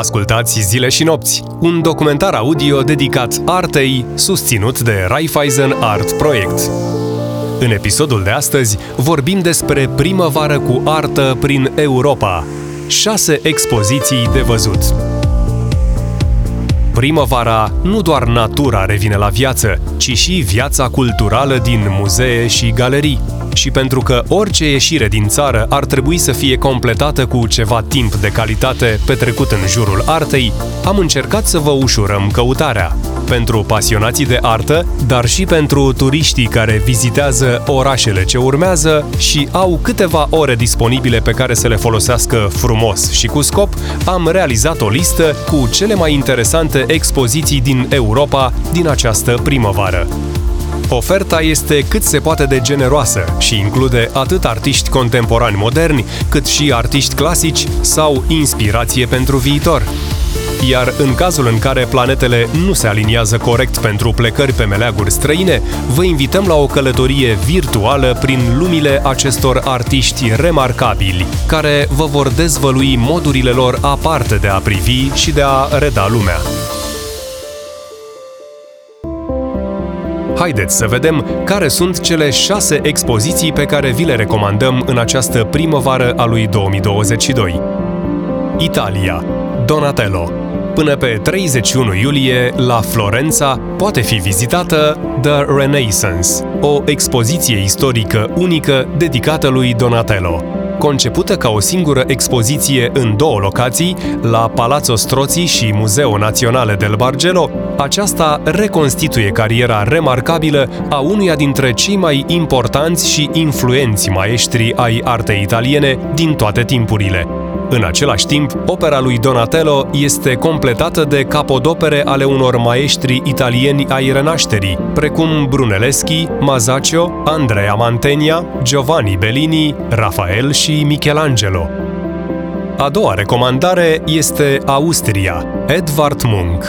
Ascultați Zile și Nopți, un documentar audio dedicat artei, susținut de Raiffeisen Art Project. În episodul de astăzi vorbim despre primăvară cu artă prin Europa. Șase expoziții de văzut. Primăvara, nu doar natura revine la viață, ci și viața culturală din muzee și galerii și pentru că orice ieșire din țară ar trebui să fie completată cu ceva timp de calitate petrecut în jurul artei, am încercat să vă ușurăm căutarea. Pentru pasionații de artă, dar și pentru turiștii care vizitează orașele ce urmează și au câteva ore disponibile pe care să le folosească frumos și cu scop, am realizat o listă cu cele mai interesante expoziții din Europa din această primăvară. Oferta este cât se poate de generoasă și include atât artiști contemporani moderni, cât și artiști clasici sau inspirație pentru viitor. Iar în cazul în care planetele nu se aliniază corect pentru plecări pe meleaguri străine, vă invităm la o călătorie virtuală prin lumile acestor artiști remarcabili, care vă vor dezvălui modurile lor aparte de a privi și de a reda lumea. Haideți să vedem care sunt cele șase expoziții pe care vi le recomandăm în această primăvară a lui 2022. Italia. Donatello. Până pe 31 iulie, la Florența, poate fi vizitată The Renaissance, o expoziție istorică unică dedicată lui Donatello concepută ca o singură expoziție în două locații, la Palazzo Strozzi și Muzeul Naționale del Bargello, aceasta reconstituie cariera remarcabilă a unuia dintre cei mai importanți și influenți maestri ai artei italiene din toate timpurile. În același timp, opera lui Donatello este completată de capodopere ale unor maestri italieni ai renașterii, precum Brunelleschi, Masaccio, Andrea Mantegna, Giovanni Bellini, Rafael și Michelangelo. A doua recomandare este Austria, Edvard Munch.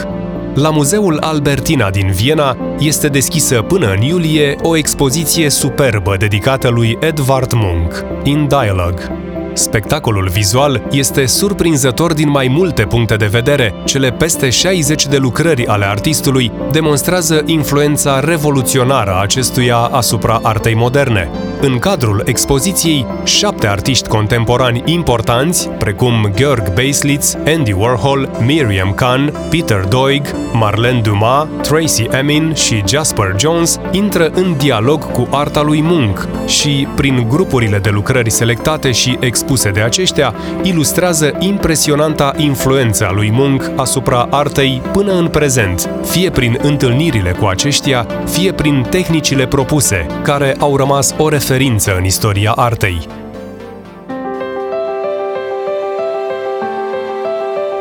La Muzeul Albertina din Viena este deschisă până în iulie o expoziție superbă dedicată lui Edvard Munch, In Dialogue. Spectacolul vizual este surprinzător din mai multe puncte de vedere. Cele peste 60 de lucrări ale artistului demonstrează influența revoluționară a acestuia asupra artei moderne. În cadrul expoziției, șapte artiști contemporani importanți, precum Georg Baselitz, Andy Warhol, Miriam Kahn, Peter Doig, Marlene Dumas, Tracy Emin și Jasper Jones, intră în dialog cu arta lui Munch și, prin grupurile de lucrări selectate și expuse de aceștia, ilustrează impresionanta influență a lui Munch asupra artei până în prezent, fie prin întâlnirile cu aceștia, fie prin tehnicile propuse, care au rămas o referință în istoria artei.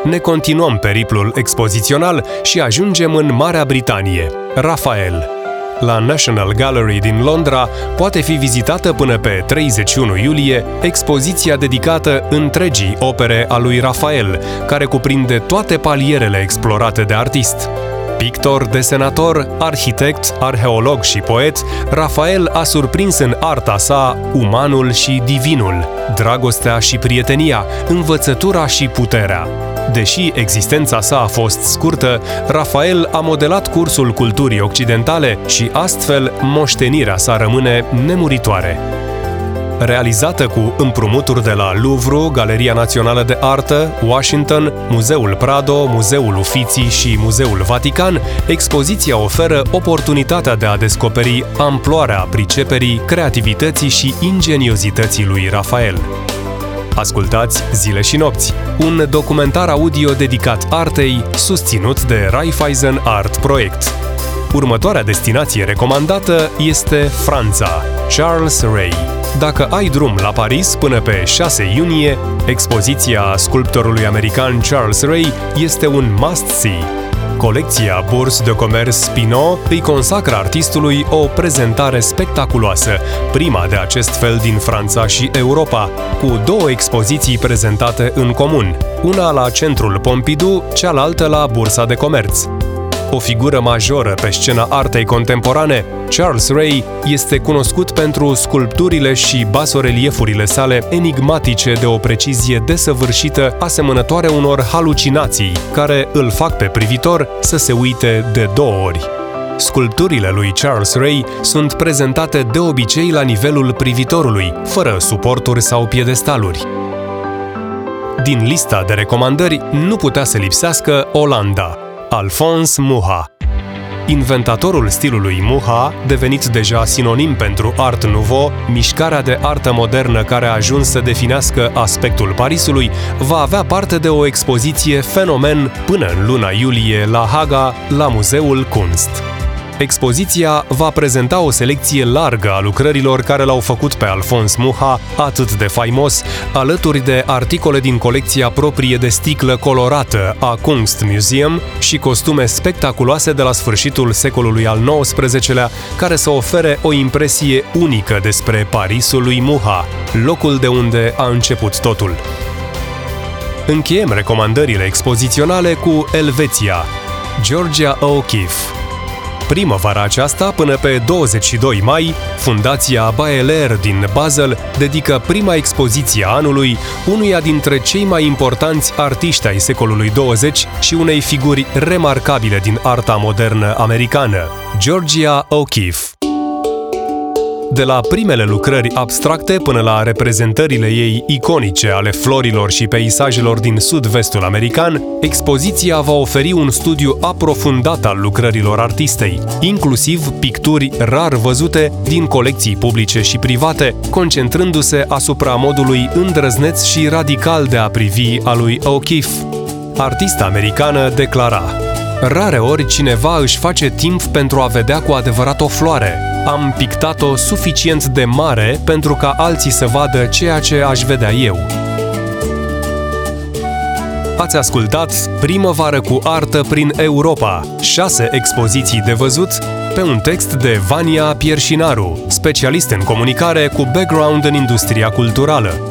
Ne continuăm periplul expozițional și ajungem în Marea Britanie. Rafael, la National Gallery din Londra poate fi vizitată până pe 31 iulie expoziția dedicată întregii opere a lui Rafael, care cuprinde toate palierele explorate de artist. Pictor, desenator, arhitect, arheolog și poet, Rafael a surprins în arta sa umanul și divinul, dragostea și prietenia, învățătura și puterea. Deși existența sa a fost scurtă, Rafael a modelat cursul culturii occidentale și astfel moștenirea sa rămâne nemuritoare realizată cu împrumuturi de la Louvre, Galeria Națională de Artă, Washington, Muzeul Prado, Muzeul Uffizi și Muzeul Vatican, expoziția oferă oportunitatea de a descoperi amploarea priceperii, creativității și ingeniozității lui Rafael. Ascultați Zile și Nopți, un documentar audio dedicat artei, susținut de Raiffeisen Art Project. Următoarea destinație recomandată este Franța, Charles Ray. Dacă ai drum la Paris până pe 6 iunie, expoziția sculptorului american Charles Ray este un must-see. Colecția Bourse de Commerce Pinot îi consacră artistului o prezentare spectaculoasă, prima de acest fel din Franța și Europa, cu două expoziții prezentate în comun, una la Centrul Pompidou, cealaltă la Bursa de Comerț. O figură majoră pe scena artei contemporane, Charles Ray este cunoscut pentru sculpturile și basoreliefurile sale enigmatice de o precizie desăvârșită, asemănătoare unor halucinații, care îl fac pe privitor să se uite de două ori. Sculpturile lui Charles Ray sunt prezentate de obicei la nivelul privitorului, fără suporturi sau piedestaluri. Din lista de recomandări nu putea să lipsească Olanda, Alphonse Muha. Inventatorul stilului Muha, devenit deja sinonim pentru Art Nouveau, mișcarea de artă modernă care a ajuns să definească aspectul Parisului, va avea parte de o expoziție fenomen până în luna iulie la Haga, la Muzeul Kunst. Expoziția va prezenta o selecție largă a lucrărilor care l-au făcut pe Alfons Muha atât de faimos, alături de articole din colecția proprie de sticlă colorată a Kunst Museum și costume spectaculoase de la sfârșitul secolului al XIX-lea, care să ofere o impresie unică despre Parisul lui Muha, locul de unde a început totul. Încheiem recomandările expoziționale cu Elveția, Georgia O'Keeffe, primăvara aceasta, până pe 22 mai, Fundația Baeler din Basel dedică prima expoziție a anului unuia dintre cei mai importanți artiști ai secolului 20 și unei figuri remarcabile din arta modernă americană, Georgia O'Keeffe. De la primele lucrări abstracte până la reprezentările ei iconice ale florilor și peisajelor din sud-vestul american, expoziția va oferi un studiu aprofundat al lucrărilor artistei, inclusiv picturi rar văzute din colecții publice și private, concentrându-se asupra modului îndrăzneț și radical de a privi a lui O'Keeffe. Artista americană declara Rare ori cineva își face timp pentru a vedea cu adevărat o floare. Am pictat-o suficient de mare pentru ca alții să vadă ceea ce aș vedea eu. Ați ascultat Primăvară cu artă prin Europa, șase expoziții de văzut pe un text de Vania Pierșinaru, specialist în comunicare cu background în industria culturală.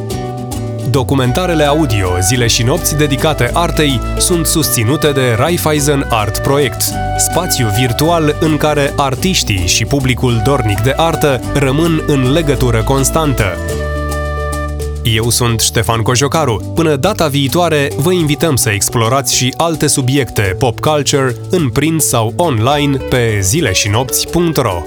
Documentarele audio Zile și nopți dedicate artei sunt susținute de Raiffeisen Art Project, spațiu virtual în care artiștii și publicul dornic de artă rămân în legătură constantă. Eu sunt Ștefan Cojocaru. Până data viitoare, vă invităm să explorați și alte subiecte pop culture în print sau online pe zileșinopți.ro.